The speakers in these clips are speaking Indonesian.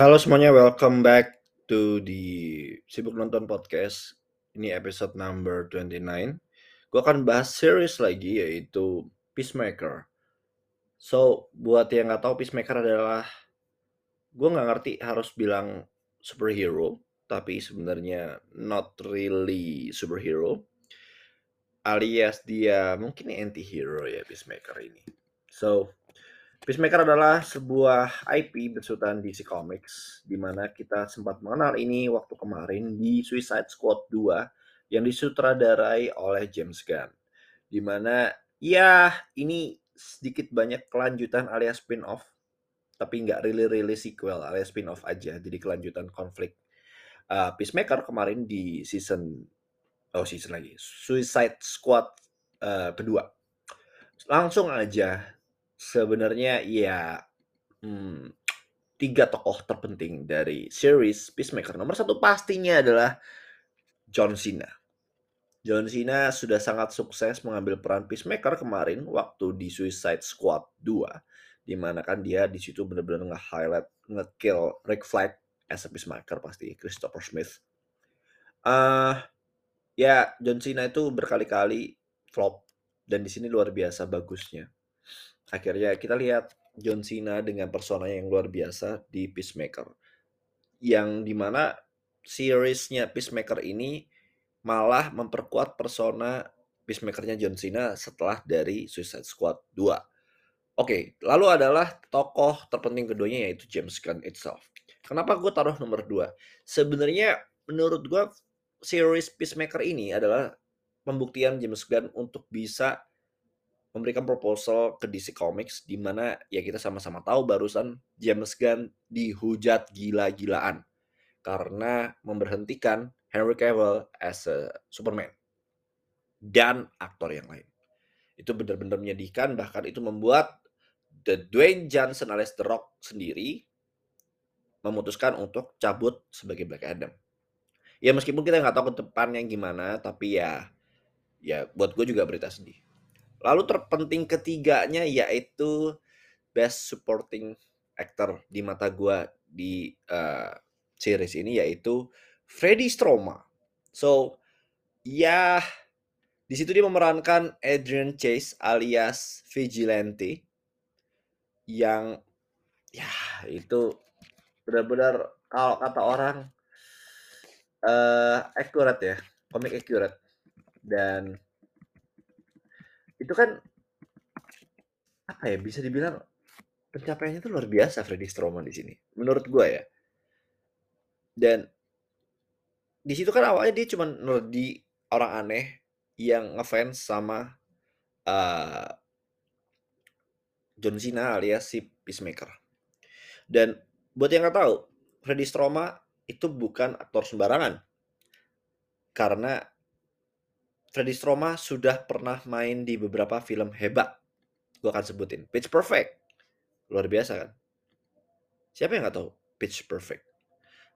Halo semuanya, welcome back to the Sibuk Nonton Podcast. Ini episode number 29. Gue akan bahas series lagi yaitu Peacemaker. So, buat yang nggak tahu Peacemaker adalah gue nggak ngerti harus bilang superhero, tapi sebenarnya not really superhero. Alias dia mungkin anti-hero ya Peacemaker ini. So, Peacemaker adalah sebuah IP besutan DC Comics di mana kita sempat mengenal ini waktu kemarin di Suicide Squad 2 yang disutradarai oleh James Gunn. Di mana ya ini sedikit banyak kelanjutan alias spin-off tapi nggak really really sequel alias spin-off aja jadi kelanjutan konflik uh, Peacemaker kemarin di season oh season lagi Suicide Squad uh, kedua langsung aja sebenarnya ya hmm, tiga tokoh terpenting dari series Peacemaker. Nomor satu pastinya adalah John Cena. John Cena sudah sangat sukses mengambil peran Peacemaker kemarin waktu di Suicide Squad 2 di mana kan dia di situ benar-benar nge-highlight, nge-kill Rick Flag as a Peacemaker pasti Christopher Smith. Uh, ya John Cena itu berkali-kali flop dan di sini luar biasa bagusnya akhirnya kita lihat John Cena dengan persona yang luar biasa di Peacemaker. Yang di mana seriesnya Peacemaker ini malah memperkuat persona Peacemakernya John Cena setelah dari Suicide Squad 2. Oke, lalu adalah tokoh terpenting keduanya yaitu James Gunn itself. Kenapa gue taruh nomor 2? Sebenarnya menurut gue series Peacemaker ini adalah pembuktian James Gunn untuk bisa memberikan proposal ke DC Comics di mana ya kita sama-sama tahu barusan James Gunn dihujat gila-gilaan karena memberhentikan Henry Cavill as a Superman dan aktor yang lain. Itu benar-benar menyedihkan bahkan itu membuat The Dwayne Johnson alias The Rock sendiri memutuskan untuk cabut sebagai Black Adam. Ya meskipun kita nggak tahu ke depannya gimana, tapi ya ya buat gue juga berita sedih. Lalu terpenting ketiganya yaitu best supporting actor di mata gua di uh, series ini yaitu Freddy Stroma. So ya di situ dia memerankan Adrian Chase alias Vigilante yang ya itu benar-benar kalau kata orang uh, accurate ya, komik accurate dan itu kan apa ya bisa dibilang pencapaiannya itu luar biasa Freddy Stroman di sini menurut gue ya. Dan di situ kan awalnya dia cuma di orang aneh yang ngefans sama uh, John Cena alias si Peacemaker. Dan buat yang nggak tahu Freddy Stroma itu bukan aktor sembarangan. Karena Freddy Stroma sudah pernah main di beberapa film hebat. Gue akan sebutin. Pitch Perfect. Luar biasa kan? Siapa yang gak tahu Pitch Perfect?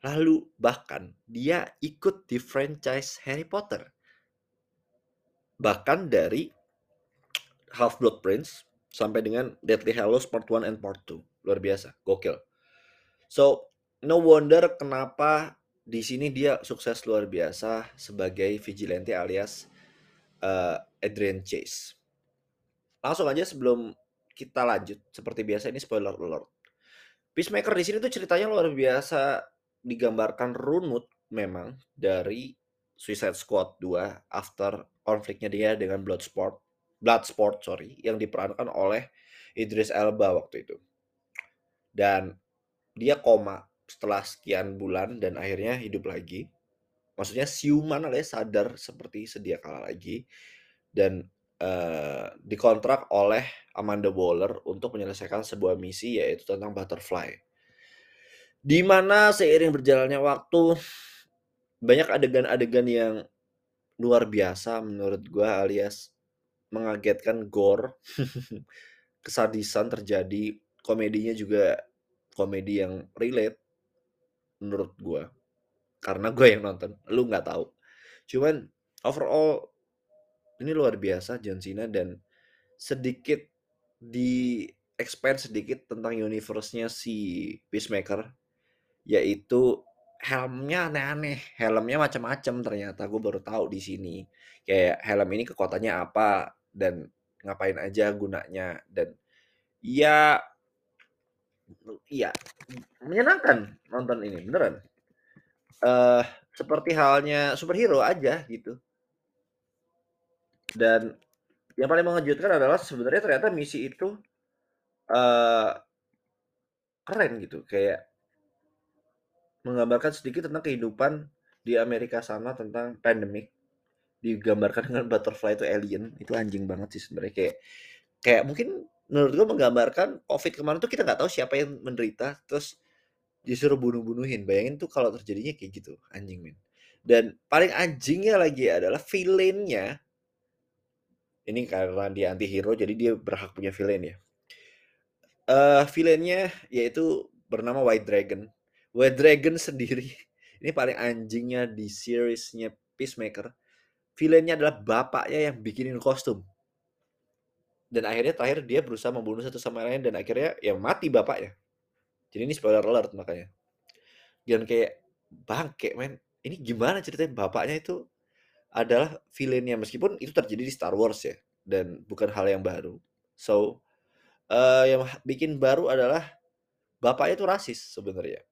Lalu bahkan dia ikut di franchise Harry Potter. Bahkan dari Half-Blood Prince sampai dengan Deadly Hallows Part 1 and Part 2. Luar biasa. Gokil. So, no wonder kenapa di sini dia sukses luar biasa sebagai vigilante alias uh, Adrian Chase. Langsung aja sebelum kita lanjut, seperti biasa ini spoiler alert. Peacemaker di sini tuh ceritanya luar biasa digambarkan runut memang dari Suicide Squad 2 after konfliknya dia dengan Bloodsport, Bloodsport sorry, yang diperankan oleh Idris Elba waktu itu. Dan dia koma setelah sekian bulan dan akhirnya hidup lagi maksudnya siuman alias sadar seperti sedia kala lagi. Dan uh, dikontrak oleh Amanda Waller untuk menyelesaikan sebuah misi yaitu tentang butterfly. Di mana seiring berjalannya waktu banyak adegan-adegan yang luar biasa menurut gue alias mengagetkan gore kesadisan terjadi. Komedinya juga komedi yang relate menurut gue karena gue yang nonton lu nggak tahu cuman overall ini luar biasa John Cena dan sedikit di expand sedikit tentang universe-nya si Peacemaker yaitu helmnya aneh-aneh, helmnya macam-macam ternyata gue baru tahu di sini. Kayak helm ini kekuatannya apa dan ngapain aja gunanya dan ya iya menyenangkan nonton ini beneran. Uh, seperti halnya superhero aja gitu. Dan yang paling mengejutkan adalah sebenarnya ternyata misi itu uh, keren gitu kayak menggambarkan sedikit tentang kehidupan di Amerika sana tentang pandemic digambarkan dengan butterfly itu alien itu anjing banget sih sebenarnya kayak kayak mungkin menurut gue menggambarkan covid kemarin tuh kita nggak tahu siapa yang menderita terus disuruh bunuh-bunuhin bayangin tuh kalau terjadinya kayak gitu anjing men dan paling anjingnya lagi adalah villainnya ini karena dia anti hero jadi dia berhak punya villain ya uh, villainnya yaitu bernama White Dragon White Dragon sendiri ini paling anjingnya di seriesnya Peacemaker. Villainnya adalah bapaknya yang bikinin kostum. Dan akhirnya terakhir dia berusaha membunuh satu sama lain dan akhirnya ya mati bapaknya. Jadi ini spoiler alert makanya. Dan kayak bangke men, ini gimana ceritanya bapaknya itu adalah villainnya meskipun itu terjadi di Star Wars ya dan bukan hal yang baru. So uh, yang bikin baru adalah bapaknya itu rasis sebenarnya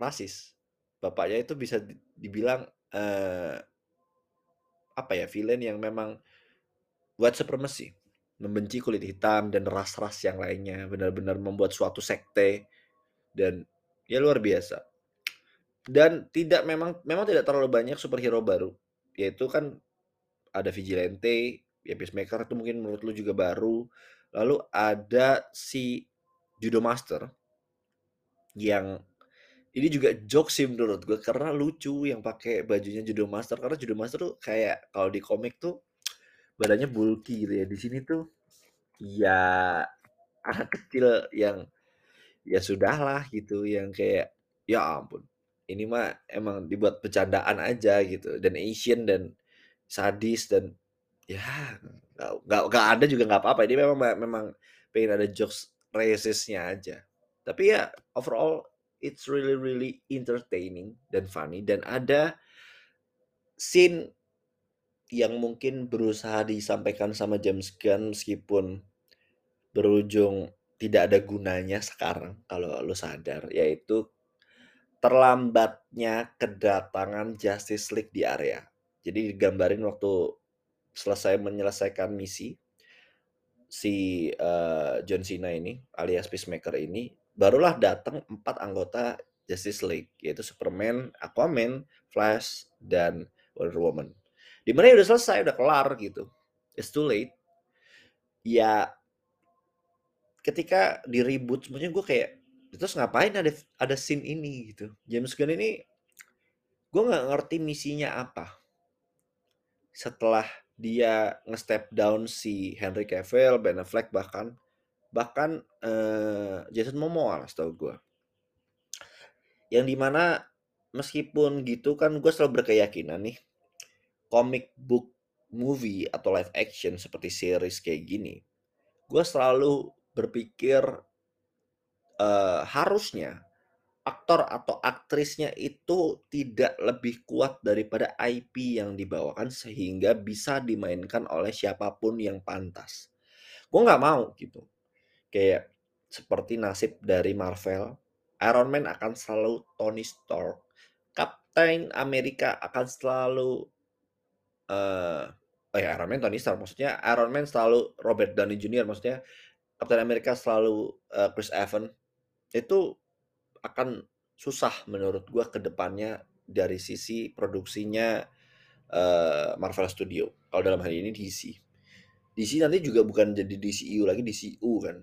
rasis. Bapaknya itu bisa dibilang uh, apa ya villain yang memang white supremacy, membenci kulit hitam dan ras-ras yang lainnya, benar-benar membuat suatu sekte dan ya luar biasa. Dan tidak memang memang tidak terlalu banyak superhero baru, yaitu kan ada Vigilante, ya Peacemaker itu mungkin menurut lu juga baru. Lalu ada si Judo Master yang ini juga jokes sih menurut gue karena lucu yang pakai bajunya judo master karena judo master tuh kayak kalau di komik tuh badannya bulky gitu ya. Di sini tuh ya anak kecil yang ya sudahlah gitu yang kayak ya ampun ini mah emang dibuat bercandaan aja gitu dan Asian dan sadis dan ya nggak nggak ada juga nggak apa-apa. Ini memang memang pengen ada jokes racistnya aja. Tapi ya overall it's really really entertaining dan funny. Dan ada scene yang mungkin berusaha disampaikan sama James Gunn meskipun berujung tidak ada gunanya sekarang kalau lo sadar yaitu terlambatnya kedatangan Justice League di area. Jadi digambarin waktu selesai menyelesaikan misi si uh, John Cena ini alias Peacemaker ini barulah datang empat anggota Justice League yaitu Superman, Aquaman, Flash, dan Wonder Woman. Di mana udah selesai, udah kelar gitu. It's too late. Ya ketika di reboot semuanya gue kayak terus ngapain ada ada scene ini gitu. James Gunn ini gue nggak ngerti misinya apa. Setelah dia nge-step down si Henry Cavill, Ben Affleck bahkan bahkan uh, Jason Momoa setahu gue yang di mana meskipun gitu kan gue selalu berkeyakinan nih comic book movie atau live action seperti series kayak gini gue selalu berpikir uh, harusnya aktor atau aktrisnya itu tidak lebih kuat daripada IP yang dibawakan sehingga bisa dimainkan oleh siapa pun yang pantas. Gue nggak mau gitu kayak seperti nasib dari Marvel, Iron Man akan selalu Tony Stark, Captain Amerika akan selalu uh, oh ya Iron Man Tony Stark maksudnya Iron Man selalu Robert Downey Jr. maksudnya Captain Amerika selalu uh, Chris Evans itu akan susah menurut gua ke depannya dari sisi produksinya uh, Marvel Studio. Kalau dalam hal ini DC. DC nanti juga bukan jadi DCU lagi DCU kan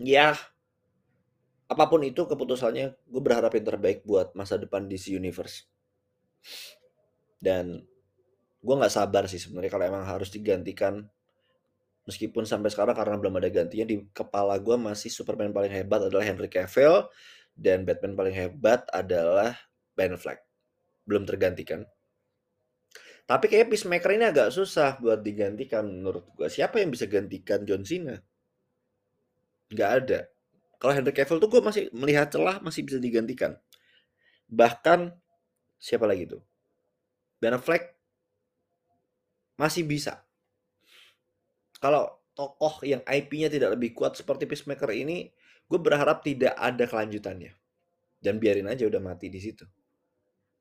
ya apa pun itu keputusannya gue berharap yang terbaik buat masa depan DC Universe dan gue nggak sabar sih sebenarnya kalau emang harus digantikan. Meskipun sampai sekarang karena belum ada gantinya di kepala gue masih Superman paling hebat adalah Henry Cavill dan Batman paling hebat adalah Ben Affleck. Belum tergantikan. Tapi kayak Peacemaker ini agak susah buat digantikan menurut gue siapa yang bisa gantikan John Cena? Nggak ada. Kalau Henry Cavill tuh gue masih melihat celah masih bisa digantikan. Bahkan siapa lagi tuh? Ben Affleck masih bisa. Kalau tokoh yang IP-nya tidak lebih kuat seperti Peacemaker ini, gue berharap tidak ada kelanjutannya. Dan biarin aja udah mati di situ.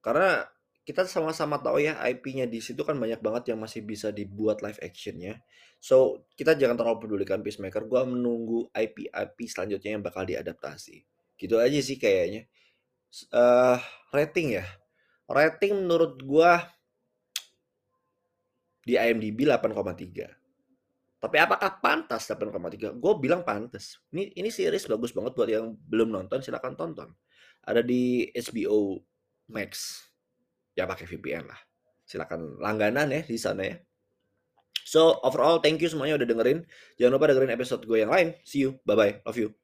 Karena kita sama-sama tahu ya IP-nya di situ kan banyak banget yang masih bisa dibuat live actionnya. So kita jangan terlalu pedulikan Peacemaker. Gue menunggu IP-IP selanjutnya yang bakal diadaptasi. Gitu aja sih kayaknya. Uh, rating ya. Rating menurut gue di IMDb 8,3. Tapi apakah pantas 8,3? Gue bilang pantas. Ini ini series bagus banget buat yang belum nonton silahkan tonton. Ada di HBO Max. Ya pakai VPN lah. Silakan langganan ya di sana ya. So overall thank you semuanya udah dengerin. Jangan lupa dengerin episode gue yang lain. See you. Bye bye. Love you.